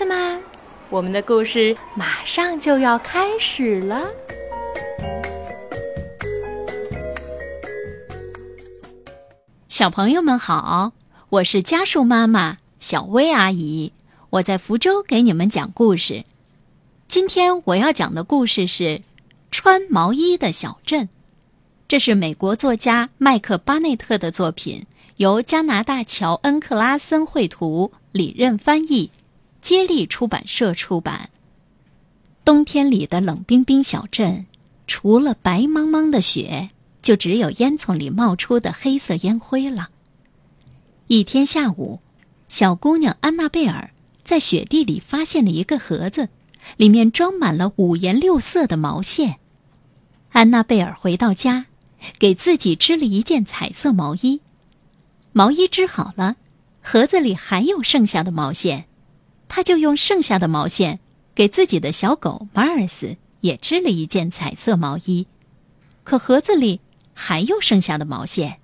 子们，我们的故事马上就要开始了。小朋友们好，我是家树妈妈小薇阿姨，我在福州给你们讲故事。今天我要讲的故事是《穿毛衣的小镇》，这是美国作家麦克巴内特的作品，由加拿大乔恩克拉森绘图，李任翻译。接力出版社出版。冬天里的冷冰冰小镇，除了白茫茫的雪，就只有烟囱里冒出的黑色烟灰了。一天下午，小姑娘安娜贝尔在雪地里发现了一个盒子，里面装满了五颜六色的毛线。安娜贝尔回到家，给自己织了一件彩色毛衣。毛衣织好了，盒子里还有剩下的毛线。他就用剩下的毛线给自己的小狗马尔斯也织了一件彩色毛衣，可盒子里还有剩下的毛线。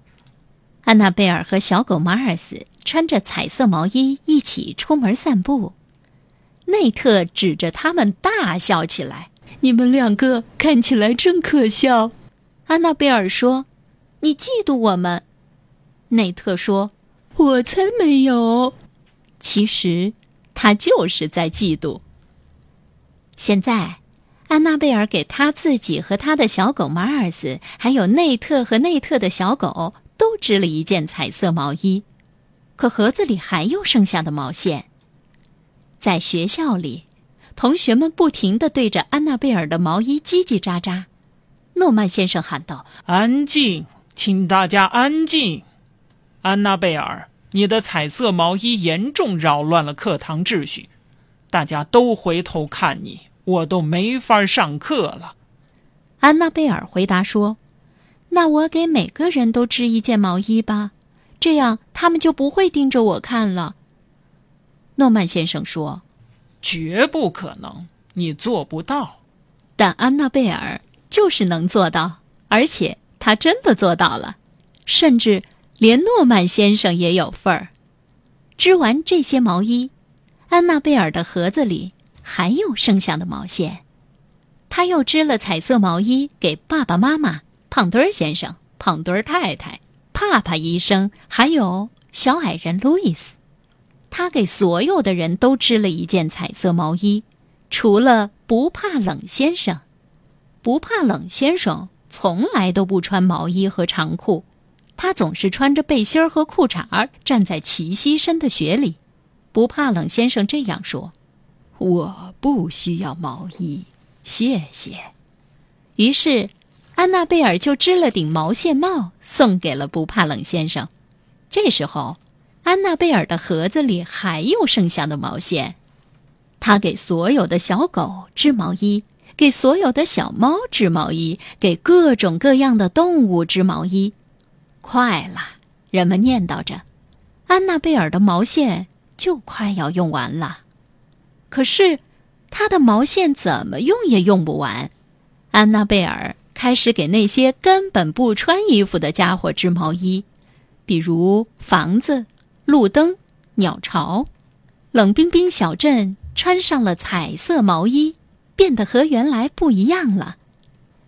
安娜贝尔和小狗马尔斯穿着彩色毛衣一起出门散步，内特指着他们大笑起来：“你们两个看起来真可笑。”安娜贝尔说：“你嫉妒我们。”内特说：“我才没有。”其实。他就是在嫉妒。现在，安娜贝尔给他自己和他的小狗马尔斯，还有内特和内特的小狗，都织了一件彩色毛衣，可盒子里还有剩下的毛线。在学校里，同学们不停的对着安娜贝尔的毛衣叽叽喳喳。诺曼先生喊道：“安静，请大家安静，安娜贝尔。”你的彩色毛衣严重扰乱了课堂秩序，大家都回头看你，我都没法上课了。安娜贝尔回答说：“那我给每个人都织一件毛衣吧，这样他们就不会盯着我看了。”诺曼先生说：“绝不可能，你做不到。”但安娜贝尔就是能做到，而且她真的做到了，甚至。连诺曼先生也有份儿。织完这些毛衣，安娜贝尔的盒子里还有剩下的毛线。他又织了彩色毛衣给爸爸妈妈、胖墩儿先生、胖墩儿太太、帕帕医生，还有小矮人路易斯。他给所有的人都织了一件彩色毛衣，除了不怕冷先生。不怕冷先生从来都不穿毛衣和长裤。他总是穿着背心儿和裤衩儿站在齐膝深的雪里，不怕冷。先生这样说：“我不需要毛衣，谢谢。”于是，安娜贝尔就织了顶毛线帽送给了不怕冷先生。这时候，安娜贝尔的盒子里还有剩下的毛线，她给所有的小狗织毛衣，给所有的小猫织毛衣，给各种各样的动物织毛衣。快了，人们念叨着，安娜贝尔的毛线就快要用完了。可是，她的毛线怎么用也用不完。安娜贝尔开始给那些根本不穿衣服的家伙织毛衣，比如房子、路灯、鸟巢。冷冰冰小镇穿上了彩色毛衣，变得和原来不一样了。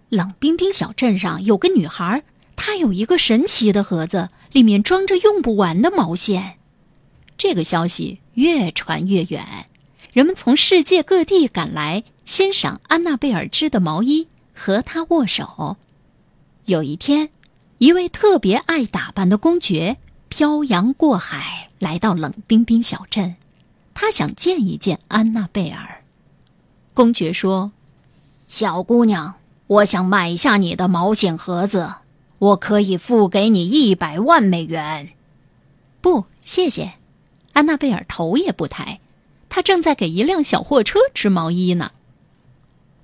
冷冰冰小镇上有个女孩。他有一个神奇的盒子，里面装着用不完的毛线。这个消息越传越远，人们从世界各地赶来欣赏安娜贝尔织的毛衣，和她握手。有一天，一位特别爱打扮的公爵漂洋过海来到冷冰冰小镇，他想见一见安娜贝尔。公爵说：“小姑娘，我想买下你的毛线盒子。”我可以付给你一百万美元。不，谢谢。安娜贝尔头也不抬，她正在给一辆小货车织毛衣呢。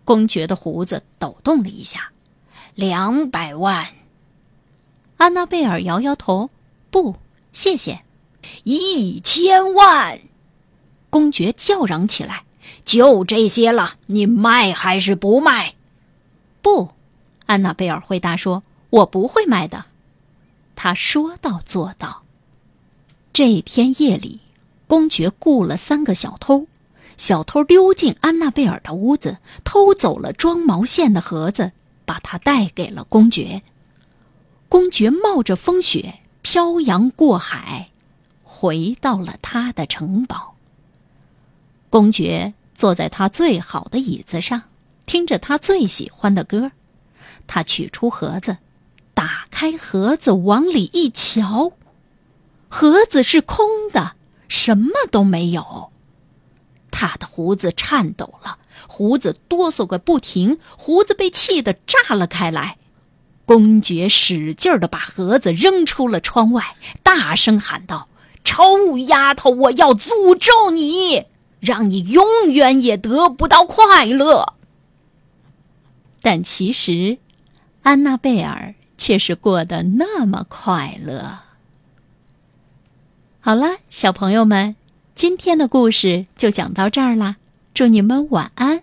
公爵的胡子抖动了一下。两百万。安娜贝尔摇摇头，不，谢谢。一千万。公爵叫嚷起来：“就这些了，你卖还是不卖？”不，安娜贝尔回答说。我不会卖的，他说到做到。这天夜里，公爵雇了三个小偷，小偷溜进安娜贝尔的屋子，偷走了装毛线的盒子，把它带给了公爵。公爵冒着风雪漂洋过海，回到了他的城堡。公爵坐在他最好的椅子上，听着他最喜欢的歌。他取出盒子，开盒子，往里一瞧，盒子是空的，什么都没有。他的胡子颤抖了，胡子哆嗦个不停，胡子被气得炸了开来。公爵使劲的把盒子扔出了窗外，大声喊道：“臭丫头，我要诅咒你，让你永远也得不到快乐。”但其实，安娜贝尔却是过得那么快乐。好了，小朋友们，今天的故事就讲到这儿啦，祝你们晚安。